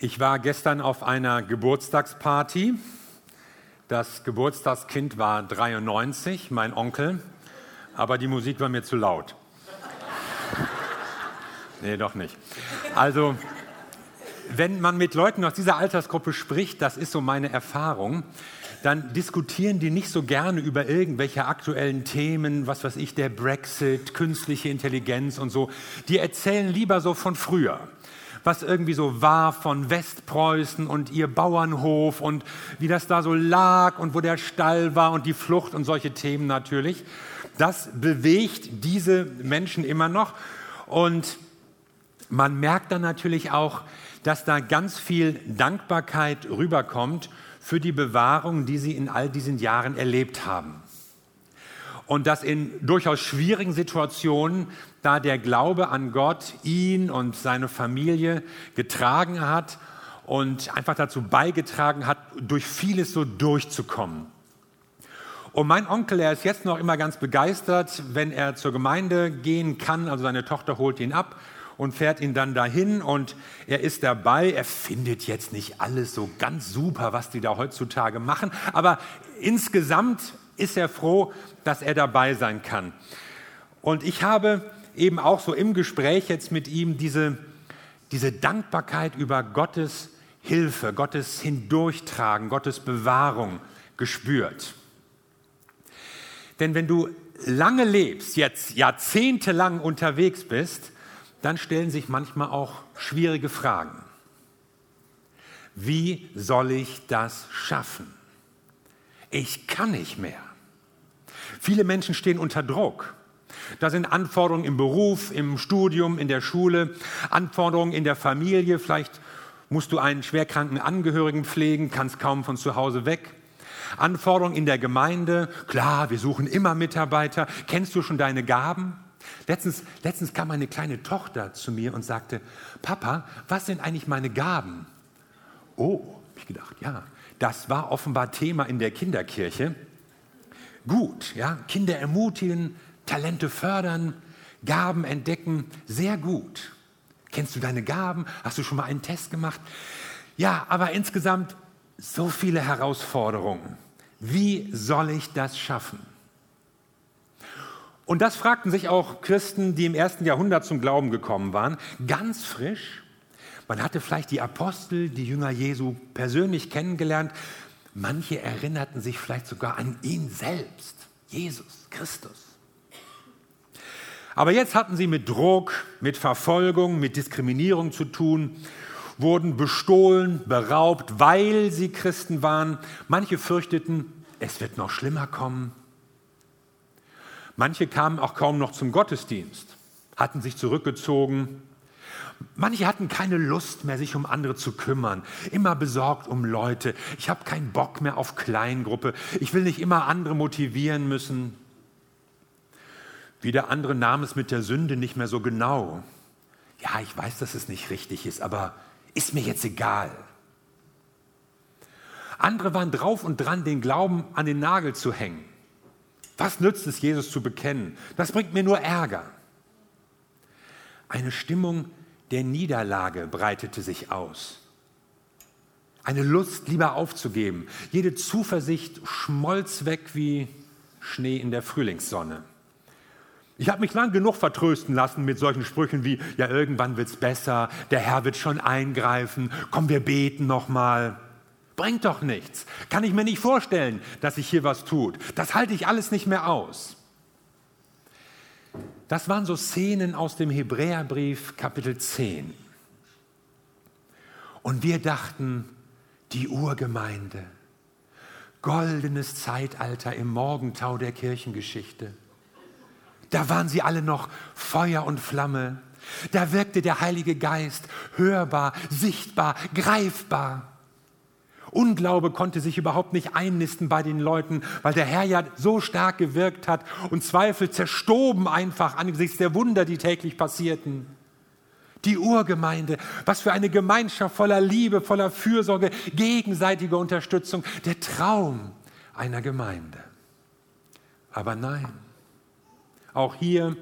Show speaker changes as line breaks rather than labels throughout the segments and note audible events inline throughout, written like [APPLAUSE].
Ich war gestern auf einer Geburtstagsparty. Das Geburtstagskind war 93, mein Onkel, aber die Musik war mir zu laut. [LAUGHS] nee, doch nicht. Also, wenn man mit Leuten aus dieser Altersgruppe spricht, das ist so meine Erfahrung, dann diskutieren die nicht so gerne über irgendwelche aktuellen Themen, was weiß ich, der Brexit, künstliche Intelligenz und so. Die erzählen lieber so von früher was irgendwie so war von Westpreußen und ihr Bauernhof und wie das da so lag und wo der Stall war und die Flucht und solche Themen natürlich. Das bewegt diese Menschen immer noch. Und man merkt dann natürlich auch, dass da ganz viel Dankbarkeit rüberkommt für die Bewahrung, die sie in all diesen Jahren erlebt haben und dass in durchaus schwierigen Situationen da der Glaube an Gott ihn und seine Familie getragen hat und einfach dazu beigetragen hat, durch vieles so durchzukommen. Und mein Onkel, er ist jetzt noch immer ganz begeistert, wenn er zur Gemeinde gehen kann. Also seine Tochter holt ihn ab und fährt ihn dann dahin und er ist dabei. Er findet jetzt nicht alles so ganz super, was die da heutzutage machen, aber insgesamt ist er froh, dass er dabei sein kann. Und ich habe eben auch so im Gespräch jetzt mit ihm diese, diese Dankbarkeit über Gottes Hilfe, Gottes Hindurchtragen, Gottes Bewahrung gespürt. Denn wenn du lange lebst, jetzt jahrzehntelang unterwegs bist, dann stellen sich manchmal auch schwierige Fragen. Wie soll ich das schaffen? Ich kann nicht mehr. Viele Menschen stehen unter Druck. Da sind Anforderungen im Beruf, im Studium, in der Schule, Anforderungen in der Familie. Vielleicht musst du einen schwerkranken Angehörigen pflegen, kannst kaum von zu Hause weg. Anforderungen in der Gemeinde. Klar, wir suchen immer Mitarbeiter. Kennst du schon deine Gaben? Letztens, letztens kam eine kleine Tochter zu mir und sagte, Papa, was sind eigentlich meine Gaben? Oh, habe ich gedacht, ja, das war offenbar Thema in der Kinderkirche gut. Ja? Kinder ermutigen, Talente fördern, Gaben entdecken, sehr gut. Kennst du deine Gaben? Hast du schon mal einen Test gemacht? Ja, aber insgesamt so viele Herausforderungen. Wie soll ich das schaffen? Und das fragten sich auch Christen, die im ersten Jahrhundert zum Glauben gekommen waren, ganz frisch. Man hatte vielleicht die Apostel, die Jünger Jesu persönlich kennengelernt. Manche erinnerten sich vielleicht sogar an ihn selbst, Jesus Christus. Aber jetzt hatten sie mit Druck, mit Verfolgung, mit Diskriminierung zu tun, wurden bestohlen, beraubt, weil sie Christen waren. Manche fürchteten, es wird noch schlimmer kommen. Manche kamen auch kaum noch zum Gottesdienst, hatten sich zurückgezogen, Manche hatten keine Lust mehr, sich um andere zu kümmern, immer besorgt um Leute. Ich habe keinen Bock mehr auf Kleingruppe. Ich will nicht immer andere motivieren müssen. Wieder andere nahmen es mit der Sünde nicht mehr so genau. Ja, ich weiß, dass es nicht richtig ist, aber ist mir jetzt egal. Andere waren drauf und dran, den Glauben an den Nagel zu hängen. Was nützt es, Jesus zu bekennen? Das bringt mir nur Ärger. Eine Stimmung der Niederlage breitete sich aus. Eine Lust, lieber aufzugeben. Jede Zuversicht schmolz weg wie Schnee in der Frühlingssonne. Ich habe mich lang genug vertrösten lassen mit solchen Sprüchen wie, ja, irgendwann wird es besser, der Herr wird schon eingreifen, komm, wir beten nochmal. Bringt doch nichts. Kann ich mir nicht vorstellen, dass sich hier was tut. Das halte ich alles nicht mehr aus. Das waren so Szenen aus dem Hebräerbrief Kapitel 10. Und wir dachten, die Urgemeinde, goldenes Zeitalter im Morgentau der Kirchengeschichte. Da waren sie alle noch Feuer und Flamme. Da wirkte der Heilige Geist hörbar, sichtbar, greifbar. Unglaube konnte sich überhaupt nicht einnisten bei den Leuten, weil der Herr ja so stark gewirkt hat und Zweifel zerstoben einfach angesichts der Wunder, die täglich passierten. Die Urgemeinde, was für eine Gemeinschaft voller Liebe, voller Fürsorge, gegenseitiger Unterstützung, der Traum einer Gemeinde. Aber nein, auch hier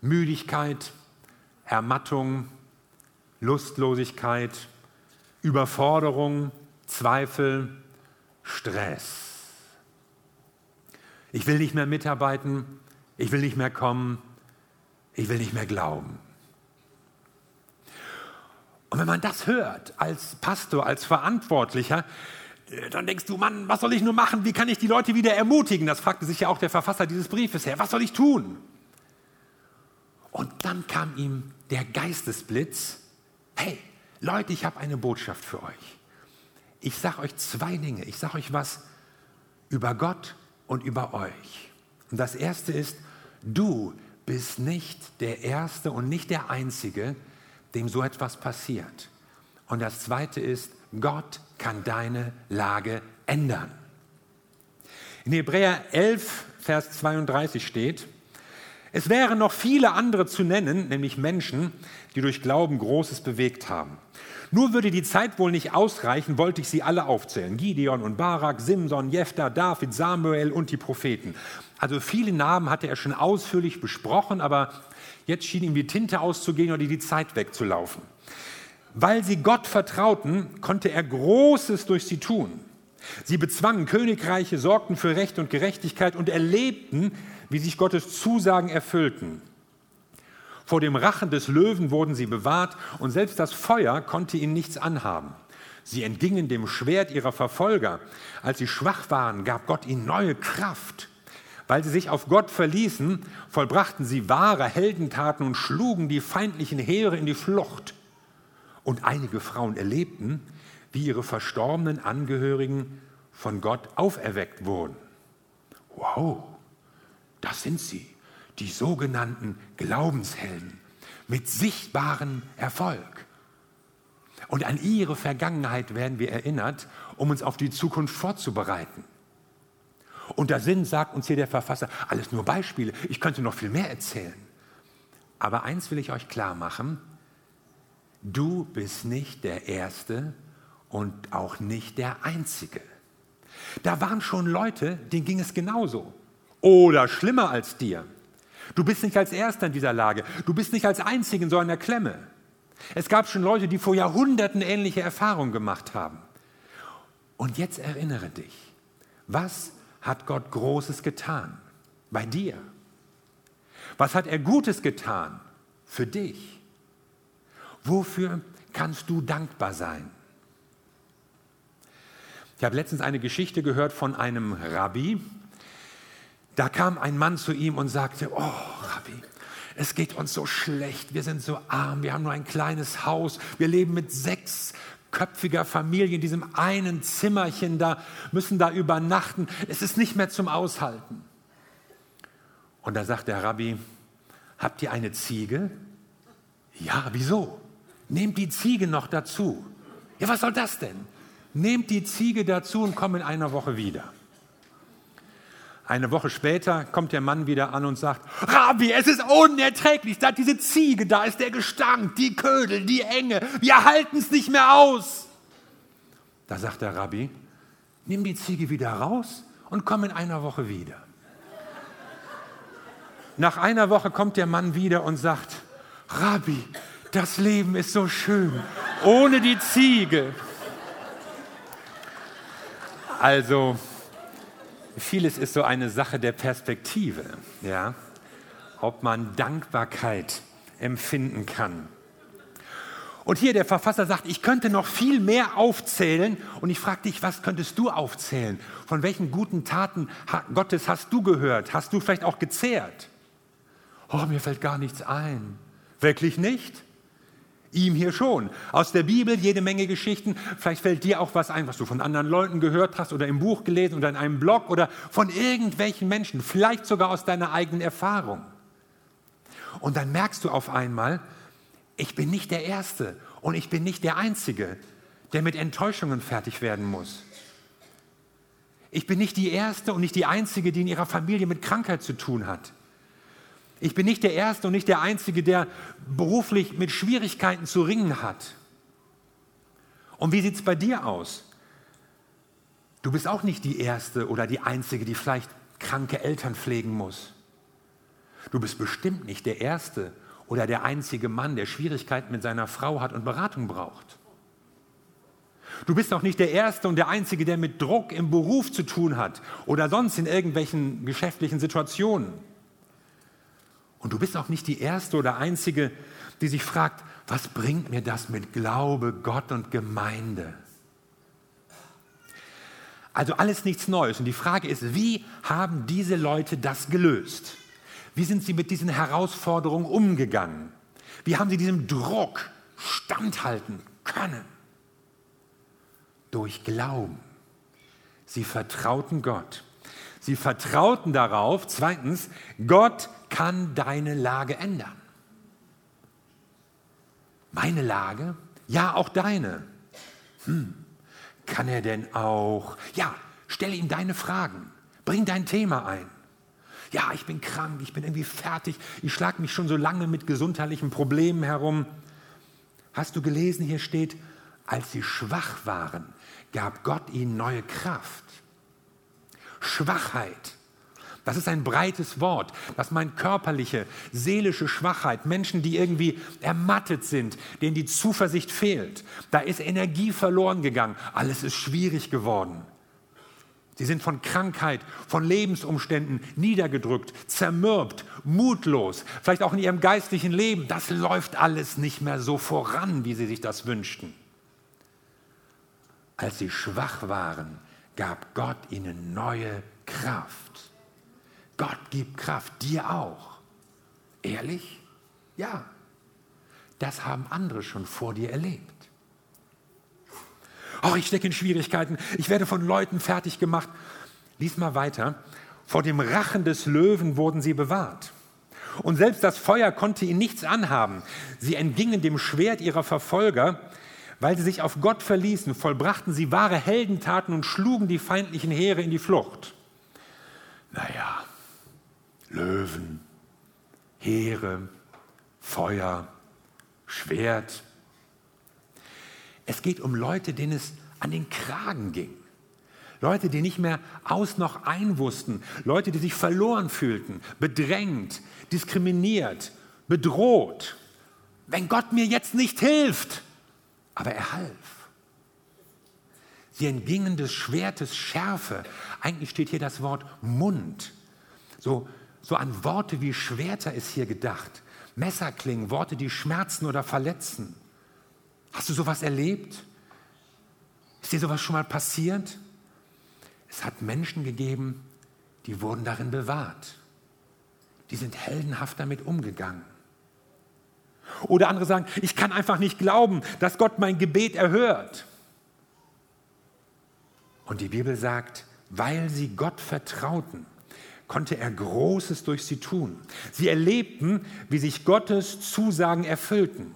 Müdigkeit, Ermattung, Lustlosigkeit, Überforderung, Zweifel, Stress. Ich will nicht mehr mitarbeiten, ich will nicht mehr kommen, ich will nicht mehr glauben. Und wenn man das hört als Pastor, als Verantwortlicher, äh, dann denkst du, Mann, was soll ich nur machen? Wie kann ich die Leute wieder ermutigen? Das fragte sich ja auch der Verfasser dieses Briefes her. Was soll ich tun? Und dann kam ihm der Geistesblitz. Hey, Leute, ich habe eine Botschaft für euch. Ich sage euch zwei Dinge. Ich sage euch was über Gott und über euch. Und das erste ist, du bist nicht der Erste und nicht der Einzige, dem so etwas passiert. Und das Zweite ist, Gott kann deine Lage ändern. In Hebräer 11, Vers 32 steht, es wären noch viele andere zu nennen, nämlich Menschen, die durch Glauben Großes bewegt haben. Nur würde die Zeit wohl nicht ausreichen, wollte ich sie alle aufzählen. Gideon und Barak, Simson, Jephthah, David, Samuel und die Propheten. Also viele Namen hatte er schon ausführlich besprochen, aber jetzt schien ihm die Tinte auszugehen oder die Zeit wegzulaufen. Weil sie Gott vertrauten, konnte er Großes durch sie tun. Sie bezwangen Königreiche, sorgten für Recht und Gerechtigkeit und erlebten, wie sich Gottes Zusagen erfüllten. Vor dem Rachen des Löwen wurden sie bewahrt und selbst das Feuer konnte ihnen nichts anhaben. Sie entgingen dem Schwert ihrer Verfolger. Als sie schwach waren, gab Gott ihnen neue Kraft. Weil sie sich auf Gott verließen, vollbrachten sie wahre Heldentaten und schlugen die feindlichen Heere in die Flucht. Und einige Frauen erlebten, wie ihre verstorbenen Angehörigen von Gott auferweckt wurden. Wow, das sind sie die sogenannten Glaubenshelden mit sichtbarem Erfolg. Und an ihre Vergangenheit werden wir erinnert, um uns auf die Zukunft vorzubereiten. Und da sind, sagt uns hier der Verfasser, alles nur Beispiele. Ich könnte noch viel mehr erzählen. Aber eins will ich euch klar machen. Du bist nicht der Erste und auch nicht der Einzige. Da waren schon Leute, denen ging es genauso. Oder schlimmer als dir. Du bist nicht als Erster in dieser Lage. Du bist nicht als Einziger in so einer Klemme. Es gab schon Leute, die vor Jahrhunderten ähnliche Erfahrungen gemacht haben. Und jetzt erinnere dich, was hat Gott Großes getan bei dir? Was hat er Gutes getan für dich? Wofür kannst du dankbar sein? Ich habe letztens eine Geschichte gehört von einem Rabbi, da kam ein Mann zu ihm und sagte, oh Rabbi, es geht uns so schlecht, wir sind so arm, wir haben nur ein kleines Haus, wir leben mit sechs köpfiger Familie in diesem einen Zimmerchen da, müssen da übernachten, es ist nicht mehr zum Aushalten. Und da sagt der Rabbi, habt ihr eine Ziege? Ja, wieso? Nehmt die Ziege noch dazu. Ja, was soll das denn? Nehmt die Ziege dazu und komm in einer Woche wieder. Eine Woche später kommt der Mann wieder an und sagt, Rabbi, es ist unerträglich, da diese Ziege, da ist der Gestank, die Ködel, die Enge, wir halten es nicht mehr aus. Da sagt der Rabbi, nimm die Ziege wieder raus und komm in einer Woche wieder. Nach einer Woche kommt der Mann wieder und sagt, Rabbi, das Leben ist so schön, ohne die Ziege. Also, vieles ist so eine Sache der Perspektive, ja? ob man Dankbarkeit empfinden kann. Und hier der Verfasser sagt, ich könnte noch viel mehr aufzählen. Und ich frage dich, was könntest du aufzählen? Von welchen guten Taten Gottes hast du gehört? Hast du vielleicht auch gezehrt? Oh, mir fällt gar nichts ein. Wirklich nicht? Ihm hier schon. Aus der Bibel jede Menge Geschichten. Vielleicht fällt dir auch was ein, was du von anderen Leuten gehört hast oder im Buch gelesen oder in einem Blog oder von irgendwelchen Menschen. Vielleicht sogar aus deiner eigenen Erfahrung. Und dann merkst du auf einmal, ich bin nicht der Erste und ich bin nicht der Einzige, der mit Enttäuschungen fertig werden muss. Ich bin nicht die Erste und nicht die Einzige, die in ihrer Familie mit Krankheit zu tun hat. Ich bin nicht der Erste und nicht der Einzige, der beruflich mit Schwierigkeiten zu ringen hat. Und wie sieht es bei dir aus? Du bist auch nicht die Erste oder die Einzige, die vielleicht kranke Eltern pflegen muss. Du bist bestimmt nicht der Erste oder der einzige Mann, der Schwierigkeiten mit seiner Frau hat und Beratung braucht. Du bist auch nicht der Erste und der Einzige, der mit Druck im Beruf zu tun hat oder sonst in irgendwelchen geschäftlichen Situationen. Und du bist auch nicht die Erste oder Einzige, die sich fragt, was bringt mir das mit Glaube, Gott und Gemeinde? Also alles nichts Neues. Und die Frage ist, wie haben diese Leute das gelöst? Wie sind sie mit diesen Herausforderungen umgegangen? Wie haben sie diesem Druck standhalten können? Durch Glauben. Sie vertrauten Gott. Sie vertrauten darauf, zweitens, Gott kann deine Lage ändern. Meine Lage? Ja, auch deine. Hm. Kann er denn auch? Ja, stelle ihm deine Fragen. Bring dein Thema ein. Ja, ich bin krank, ich bin irgendwie fertig, ich schlage mich schon so lange mit gesundheitlichen Problemen herum. Hast du gelesen, hier steht, als sie schwach waren, gab Gott ihnen neue Kraft. Schwachheit das ist ein breites Wort. Das meint körperliche, seelische Schwachheit. Menschen, die irgendwie ermattet sind, denen die Zuversicht fehlt. Da ist Energie verloren gegangen. Alles ist schwierig geworden. Sie sind von Krankheit, von Lebensumständen niedergedrückt, zermürbt, mutlos, vielleicht auch in ihrem geistlichen Leben. Das läuft alles nicht mehr so voran, wie sie sich das wünschten. Als sie schwach waren, gab Gott ihnen neue Kraft. Gott gibt Kraft, dir auch. Ehrlich? Ja. Das haben andere schon vor dir erlebt. Oh, ich stecke in Schwierigkeiten, ich werde von Leuten fertig gemacht. Lies mal weiter. Vor dem Rachen des Löwen wurden sie bewahrt. Und selbst das Feuer konnte ihnen nichts anhaben. Sie entgingen dem Schwert ihrer Verfolger, weil sie sich auf Gott verließen, vollbrachten sie wahre Heldentaten und schlugen die feindlichen Heere in die Flucht. Löwen, Heere, Feuer, Schwert. Es geht um Leute, denen es an den Kragen ging. Leute, die nicht mehr aus noch ein wussten. Leute, die sich verloren fühlten, bedrängt, diskriminiert, bedroht. Wenn Gott mir jetzt nicht hilft, aber er half. Sie entgingen des Schwertes Schärfe. Eigentlich steht hier das Wort Mund. So so an Worte wie Schwerter ist hier gedacht. Messerklingen, Worte, die schmerzen oder verletzen. Hast du sowas erlebt? Ist dir sowas schon mal passiert? Es hat Menschen gegeben, die wurden darin bewahrt. Die sind heldenhaft damit umgegangen. Oder andere sagen, ich kann einfach nicht glauben, dass Gott mein Gebet erhört. Und die Bibel sagt, weil sie Gott vertrauten, konnte er Großes durch sie tun. Sie erlebten, wie sich Gottes Zusagen erfüllten.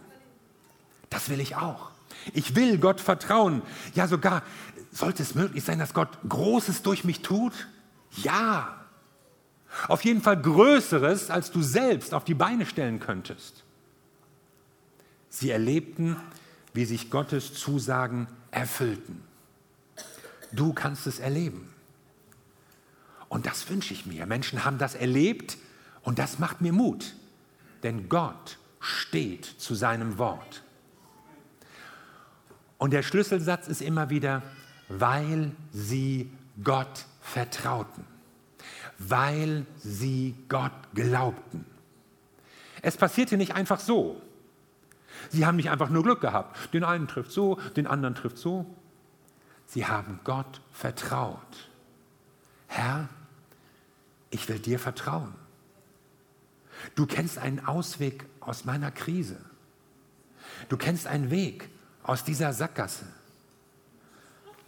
Das will ich auch. Ich will Gott vertrauen. Ja, sogar sollte es möglich sein, dass Gott Großes durch mich tut? Ja. Auf jeden Fall Größeres, als du selbst auf die Beine stellen könntest. Sie erlebten, wie sich Gottes Zusagen erfüllten. Du kannst es erleben. Und das wünsche ich mir. Menschen haben das erlebt und das macht mir Mut. Denn Gott steht zu seinem Wort. Und der Schlüsselsatz ist immer wieder, weil sie Gott vertrauten, weil sie Gott glaubten. Es passierte nicht einfach so. Sie haben nicht einfach nur Glück gehabt. Den einen trifft so, den anderen trifft so. Sie haben Gott vertraut. Herr, ich will dir vertrauen. Du kennst einen Ausweg aus meiner Krise. Du kennst einen Weg aus dieser Sackgasse.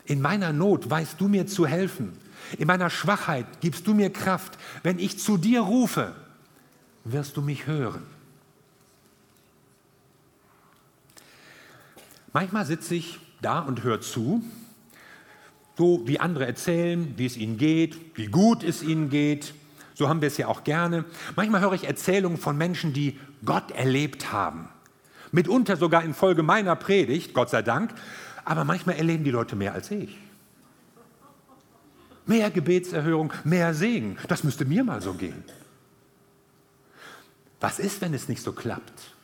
In meiner Not weißt du mir zu helfen. In meiner Schwachheit gibst du mir Kraft. Wenn ich zu dir rufe, wirst du mich hören. Manchmal sitze ich da und höre zu so wie andere erzählen, wie es ihnen geht, wie gut es ihnen geht. So haben wir es ja auch gerne. Manchmal höre ich Erzählungen von Menschen, die Gott erlebt haben. Mitunter sogar infolge meiner Predigt, Gott sei Dank. Aber manchmal erleben die Leute mehr als ich. Mehr Gebetserhörung, mehr Segen. Das müsste mir mal so gehen. Was ist, wenn es nicht so klappt?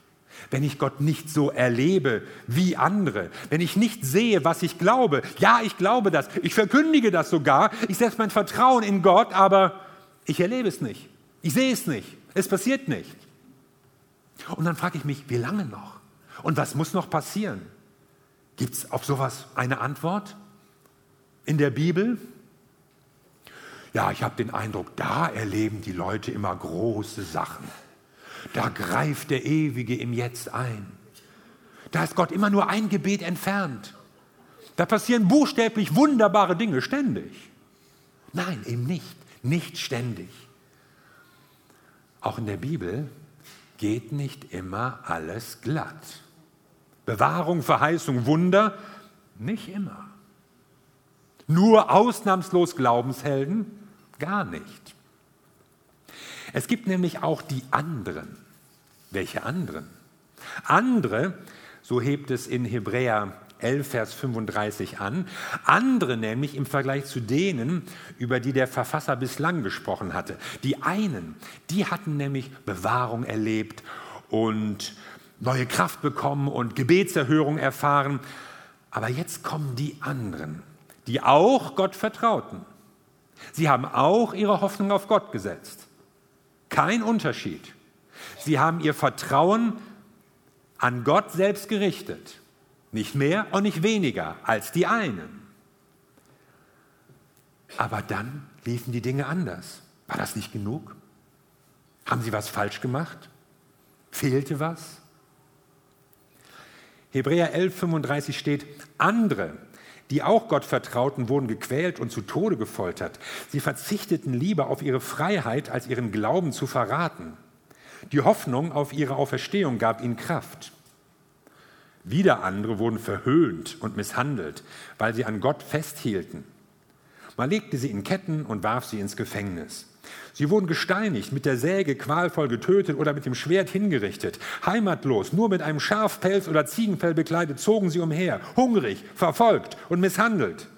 Wenn ich Gott nicht so erlebe wie andere, wenn ich nicht sehe, was ich glaube. Ja, ich glaube das, ich verkündige das sogar, ich setze mein Vertrauen in Gott, aber ich erlebe es nicht, ich sehe es nicht, es passiert nicht. Und dann frage ich mich, wie lange noch? Und was muss noch passieren? Gibt es auf sowas eine Antwort in der Bibel? Ja, ich habe den Eindruck, da erleben die Leute immer große Sachen. Da greift der Ewige im Jetzt ein. Da ist Gott immer nur ein Gebet entfernt. Da passieren buchstäblich wunderbare Dinge ständig. Nein, eben nicht. Nicht ständig. Auch in der Bibel geht nicht immer alles glatt. Bewahrung, Verheißung, Wunder, nicht immer. Nur ausnahmslos Glaubenshelden, gar nicht. Es gibt nämlich auch die anderen. Welche anderen? Andere, so hebt es in Hebräer 11, Vers 35 an, andere nämlich im Vergleich zu denen, über die der Verfasser bislang gesprochen hatte. Die einen, die hatten nämlich Bewahrung erlebt und neue Kraft bekommen und Gebetserhörung erfahren. Aber jetzt kommen die anderen, die auch Gott vertrauten. Sie haben auch ihre Hoffnung auf Gott gesetzt. Kein Unterschied. Sie haben ihr Vertrauen an Gott selbst gerichtet. Nicht mehr und nicht weniger als die einen. Aber dann liefen die Dinge anders. War das nicht genug? Haben sie was falsch gemacht? Fehlte was? Hebräer 11:35 steht, andere die auch Gott vertrauten, wurden gequält und zu Tode gefoltert. Sie verzichteten lieber auf ihre Freiheit, als ihren Glauben zu verraten. Die Hoffnung auf ihre Auferstehung gab ihnen Kraft. Wieder andere wurden verhöhnt und misshandelt, weil sie an Gott festhielten. Man legte sie in Ketten und warf sie ins Gefängnis. Sie wurden gesteinigt, mit der Säge qualvoll getötet oder mit dem Schwert hingerichtet. Heimatlos, nur mit einem Schafpelz oder Ziegenfell bekleidet, zogen sie umher, hungrig, verfolgt und misshandelt.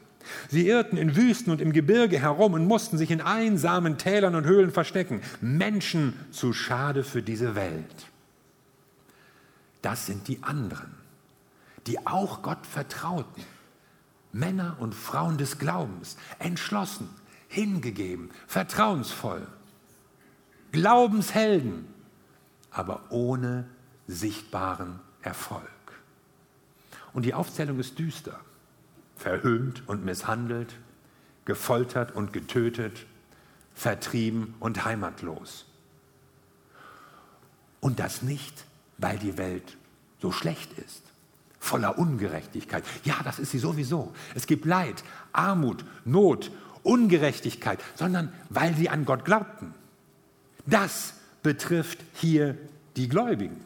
Sie irrten in Wüsten und im Gebirge herum und mussten sich in einsamen Tälern und Höhlen verstecken. Menschen zu schade für diese Welt. Das sind die anderen, die auch Gott vertrauten. Männer und Frauen des Glaubens, entschlossen, hingegeben, vertrauensvoll. Glaubenshelden, aber ohne sichtbaren Erfolg. Und die Aufzählung ist düster. Verhöhnt und misshandelt, gefoltert und getötet, vertrieben und heimatlos. Und das nicht, weil die Welt so schlecht ist, voller Ungerechtigkeit. Ja, das ist sie sowieso. Es gibt Leid, Armut, Not Ungerechtigkeit, sondern weil sie an Gott glaubten. Das betrifft hier die Gläubigen.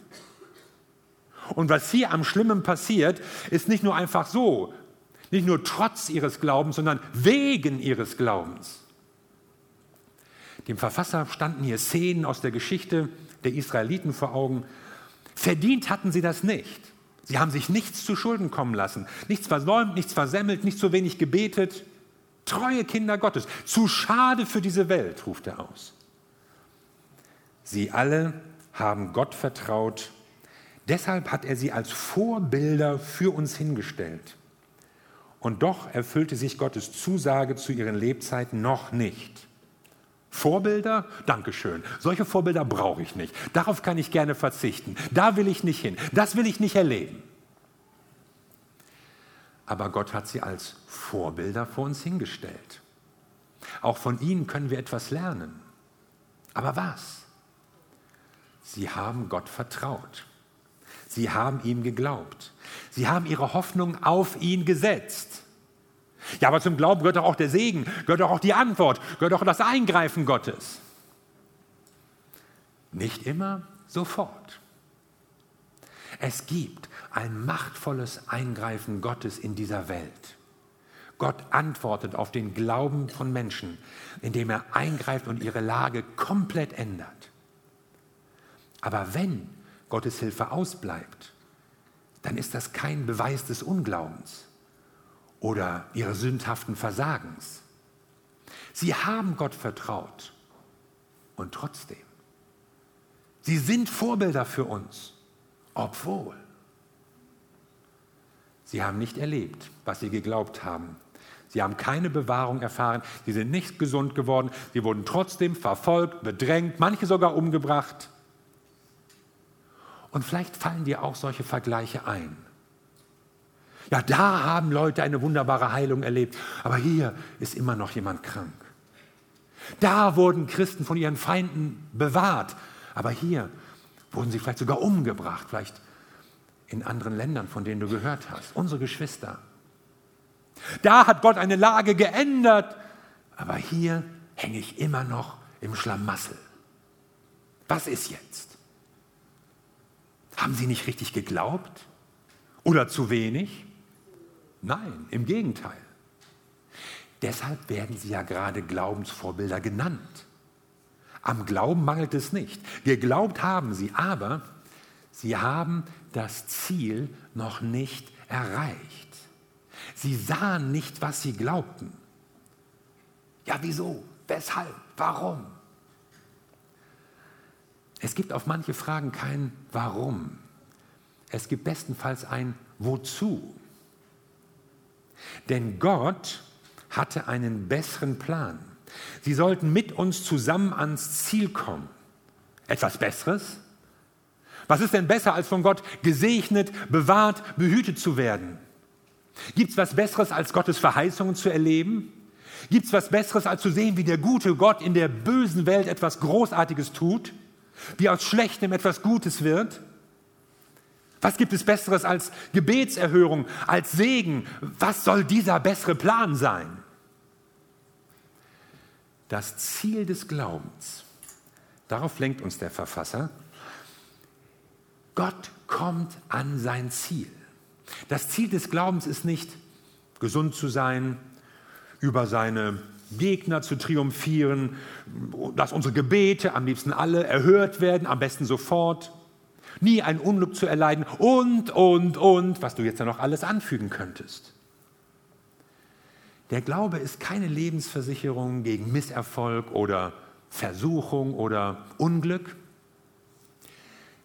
Und was hier am Schlimmen passiert, ist nicht nur einfach so, nicht nur trotz ihres Glaubens, sondern wegen ihres Glaubens. Dem Verfasser standen hier Szenen aus der Geschichte der Israeliten vor Augen. Verdient hatten sie das nicht. Sie haben sich nichts zu Schulden kommen lassen, nichts versäumt, nichts versemmelt, nicht zu wenig gebetet. Treue Kinder Gottes. Zu schade für diese Welt, ruft er aus. Sie alle haben Gott vertraut. Deshalb hat er sie als Vorbilder für uns hingestellt. Und doch erfüllte sich Gottes Zusage zu ihren Lebzeiten noch nicht. Vorbilder? Dankeschön. Solche Vorbilder brauche ich nicht. Darauf kann ich gerne verzichten. Da will ich nicht hin. Das will ich nicht erleben aber Gott hat sie als Vorbilder vor uns hingestellt. Auch von ihnen können wir etwas lernen. Aber was? Sie haben Gott vertraut. Sie haben ihm geglaubt. Sie haben ihre Hoffnung auf ihn gesetzt. Ja, aber zum Glauben gehört doch auch der Segen, gehört doch auch die Antwort, gehört auch das Eingreifen Gottes. Nicht immer sofort. Es gibt ein machtvolles Eingreifen Gottes in dieser Welt. Gott antwortet auf den Glauben von Menschen, indem er eingreift und ihre Lage komplett ändert. Aber wenn Gottes Hilfe ausbleibt, dann ist das kein Beweis des Unglaubens oder ihres sündhaften Versagens. Sie haben Gott vertraut und trotzdem. Sie sind Vorbilder für uns obwohl sie haben nicht erlebt, was sie geglaubt haben. Sie haben keine Bewahrung erfahren, sie sind nicht gesund geworden, sie wurden trotzdem verfolgt, bedrängt, manche sogar umgebracht. Und vielleicht fallen dir auch solche Vergleiche ein. Ja, da haben Leute eine wunderbare Heilung erlebt, aber hier ist immer noch jemand krank. Da wurden Christen von ihren Feinden bewahrt, aber hier wurden sie vielleicht sogar umgebracht, vielleicht in anderen Ländern, von denen du gehört hast. Unsere Geschwister. Da hat Gott eine Lage geändert, aber hier hänge ich immer noch im Schlamassel. Was ist jetzt? Haben Sie nicht richtig geglaubt? Oder zu wenig? Nein, im Gegenteil. Deshalb werden sie ja gerade Glaubensvorbilder genannt. Am Glauben mangelt es nicht. Geglaubt haben sie, aber sie haben das Ziel noch nicht erreicht. Sie sahen nicht, was sie glaubten. Ja, wieso? Weshalb? Warum? Es gibt auf manche Fragen kein Warum. Es gibt bestenfalls ein Wozu. Denn Gott hatte einen besseren Plan. Sie sollten mit uns zusammen ans Ziel kommen. Etwas Besseres? Was ist denn besser, als von Gott gesegnet, bewahrt, behütet zu werden? Gibt es was Besseres, als Gottes Verheißungen zu erleben? Gibt es was Besseres, als zu sehen, wie der gute Gott in der bösen Welt etwas Großartiges tut? Wie aus Schlechtem etwas Gutes wird? Was gibt es Besseres als Gebetserhörung, als Segen? Was soll dieser bessere Plan sein? Das Ziel des Glaubens, darauf lenkt uns der Verfasser, Gott kommt an sein Ziel. Das Ziel des Glaubens ist nicht, gesund zu sein, über seine Gegner zu triumphieren, dass unsere Gebete am liebsten alle erhört werden, am besten sofort nie ein Unglück zu erleiden und, und, und, was du jetzt ja noch alles anfügen könntest. Der Glaube ist keine Lebensversicherung gegen Misserfolg oder Versuchung oder Unglück.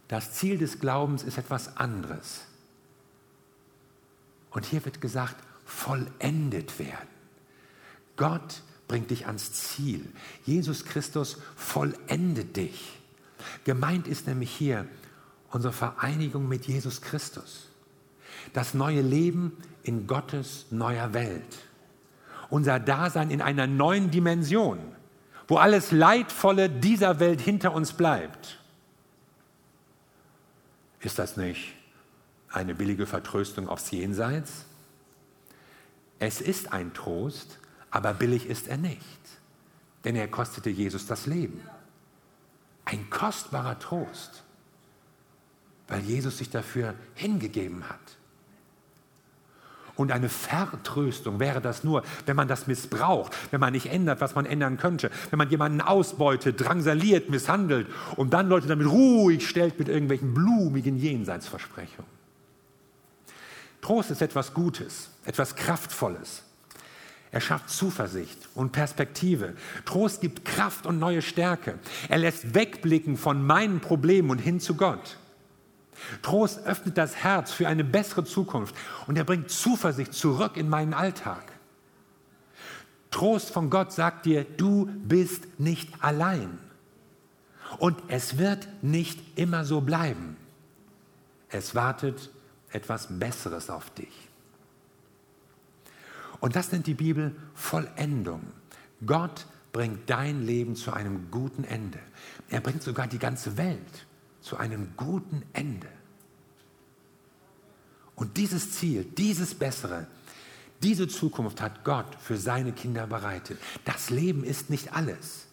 Das Ziel des Glaubens ist etwas anderes. Und hier wird gesagt, vollendet werden. Gott bringt dich ans Ziel. Jesus Christus vollendet dich. Gemeint ist nämlich hier, unsere Vereinigung mit Jesus Christus. Das neue Leben in Gottes neuer Welt. Unser Dasein in einer neuen Dimension, wo alles Leidvolle dieser Welt hinter uns bleibt. Ist das nicht eine billige Vertröstung aufs Jenseits? Es ist ein Trost, aber billig ist er nicht, denn er kostete Jesus das Leben. Ein kostbarer Trost weil Jesus sich dafür hingegeben hat. Und eine Vertröstung wäre das nur, wenn man das missbraucht, wenn man nicht ändert, was man ändern könnte, wenn man jemanden ausbeutet, drangsaliert, misshandelt und dann Leute damit ruhig stellt mit irgendwelchen blumigen Jenseitsversprechungen. Trost ist etwas Gutes, etwas Kraftvolles. Er schafft Zuversicht und Perspektive. Trost gibt Kraft und neue Stärke. Er lässt wegblicken von meinen Problemen und hin zu Gott. Trost öffnet das Herz für eine bessere Zukunft und er bringt Zuversicht zurück in meinen Alltag. Trost von Gott sagt dir, du bist nicht allein. Und es wird nicht immer so bleiben. Es wartet etwas Besseres auf dich. Und das nennt die Bibel Vollendung. Gott bringt dein Leben zu einem guten Ende. Er bringt sogar die ganze Welt zu einem guten Ende. Und dieses Ziel, dieses Bessere, diese Zukunft hat Gott für seine Kinder bereitet. Das Leben ist nicht alles.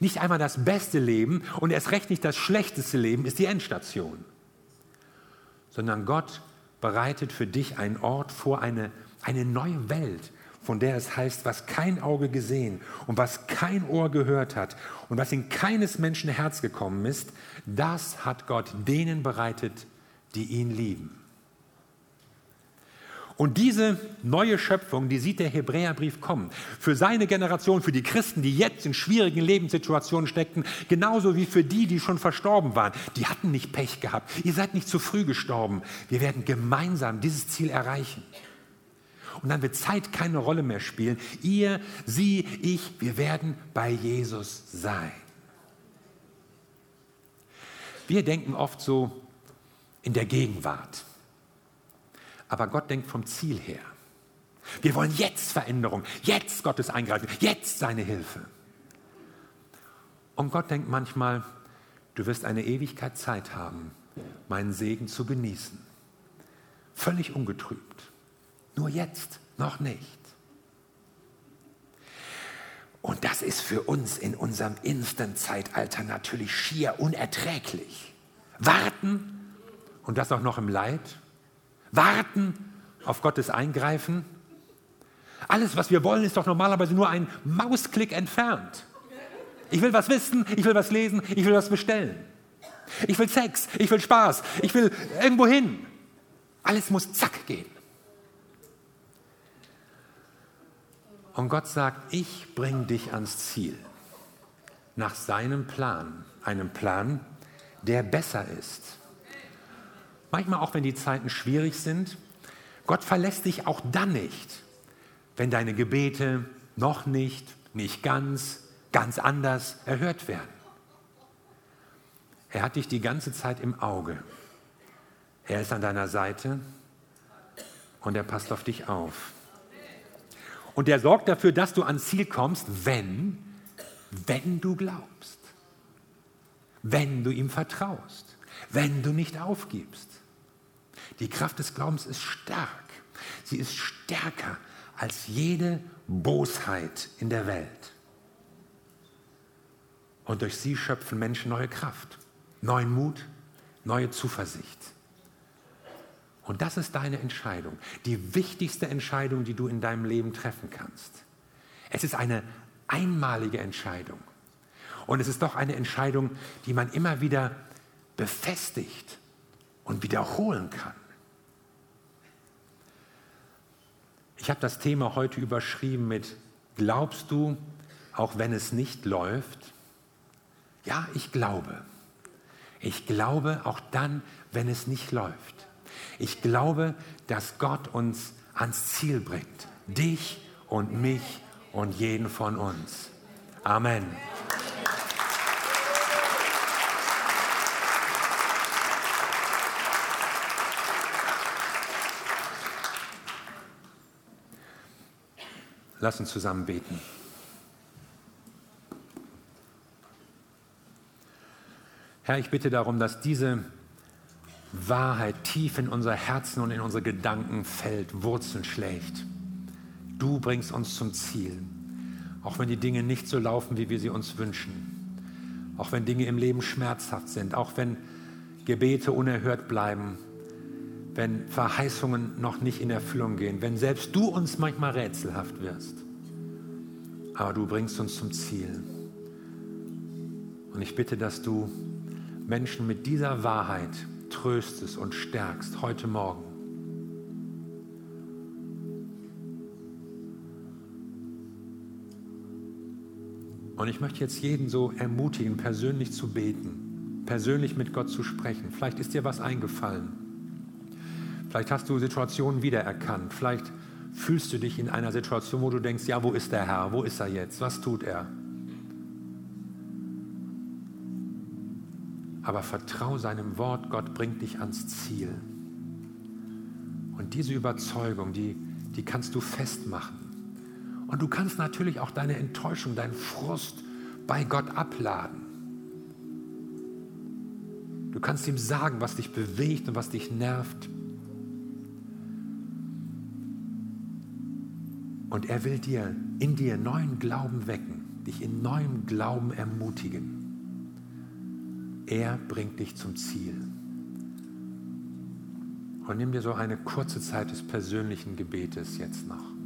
Nicht einmal das beste Leben und erst recht nicht das schlechteste Leben ist die Endstation, sondern Gott bereitet für dich einen Ort vor, eine, eine neue Welt, von der es heißt, was kein Auge gesehen und was kein Ohr gehört hat und was in keines Menschen Herz gekommen ist, das hat Gott denen bereitet, die ihn lieben. Und diese neue Schöpfung, die sieht der Hebräerbrief kommen. Für seine Generation, für die Christen, die jetzt in schwierigen Lebenssituationen steckten, genauso wie für die, die schon verstorben waren. Die hatten nicht Pech gehabt. Ihr seid nicht zu früh gestorben. Wir werden gemeinsam dieses Ziel erreichen. Und dann wird Zeit keine Rolle mehr spielen. Ihr, sie, ich, wir werden bei Jesus sein. Wir denken oft so in der Gegenwart. Aber Gott denkt vom Ziel her. Wir wollen jetzt Veränderung, jetzt Gottes Eingreifen, jetzt seine Hilfe. Und Gott denkt manchmal, du wirst eine Ewigkeit Zeit haben, meinen Segen zu genießen. Völlig ungetrübt. Nur jetzt noch nicht. Und das ist für uns in unserem Instant-Zeitalter natürlich schier unerträglich. Warten und das auch noch im Leid warten auf Gottes Eingreifen. Alles, was wir wollen, ist doch normalerweise nur ein Mausklick entfernt. Ich will was wissen, ich will was lesen, ich will was bestellen. Ich will Sex, ich will Spaß, ich will irgendwo hin. Alles muss zack gehen. Und Gott sagt, ich bringe dich ans Ziel. Nach seinem Plan. Einem Plan, der besser ist manchmal auch wenn die Zeiten schwierig sind. Gott verlässt dich auch dann nicht, wenn deine Gebete noch nicht, nicht ganz, ganz anders erhört werden. Er hat dich die ganze Zeit im Auge. Er ist an deiner Seite und er passt auf dich auf. Und er sorgt dafür, dass du ans Ziel kommst, wenn, wenn du glaubst, wenn du ihm vertraust, wenn du nicht aufgibst. Die Kraft des Glaubens ist stark. Sie ist stärker als jede Bosheit in der Welt. Und durch sie schöpfen Menschen neue Kraft, neuen Mut, neue Zuversicht. Und das ist deine Entscheidung, die wichtigste Entscheidung, die du in deinem Leben treffen kannst. Es ist eine einmalige Entscheidung. Und es ist doch eine Entscheidung, die man immer wieder befestigt und wiederholen kann. Ich habe das Thema heute überschrieben mit Glaubst du, auch wenn es nicht läuft? Ja, ich glaube. Ich glaube auch dann, wenn es nicht läuft. Ich glaube, dass Gott uns ans Ziel bringt. Dich und mich und jeden von uns. Amen. Lass uns zusammen beten. Herr, ich bitte darum, dass diese Wahrheit tief in unser Herzen und in unsere Gedanken fällt, Wurzeln schlägt. Du bringst uns zum Ziel, auch wenn die Dinge nicht so laufen, wie wir sie uns wünschen, auch wenn Dinge im Leben schmerzhaft sind, auch wenn Gebete unerhört bleiben, wenn Verheißungen noch nicht in Erfüllung gehen, wenn selbst du uns manchmal rätselhaft wirst. Aber du bringst uns zum Ziel. Und ich bitte, dass du Menschen mit dieser Wahrheit tröstest und stärkst heute Morgen. Und ich möchte jetzt jeden so ermutigen, persönlich zu beten, persönlich mit Gott zu sprechen. Vielleicht ist dir was eingefallen. Vielleicht hast du Situationen wiedererkannt. Vielleicht fühlst du dich in einer Situation, wo du denkst, ja, wo ist der Herr? Wo ist er jetzt? Was tut er? Aber vertrau seinem Wort, Gott bringt dich ans Ziel. Und diese Überzeugung, die, die kannst du festmachen. Und du kannst natürlich auch deine Enttäuschung, deinen Frust bei Gott abladen. Du kannst ihm sagen, was dich bewegt und was dich nervt. Und er will dir in dir neuen Glauben wecken, dich in neuem Glauben ermutigen. Er bringt dich zum Ziel. Und nimm dir so eine kurze Zeit des persönlichen Gebetes jetzt noch.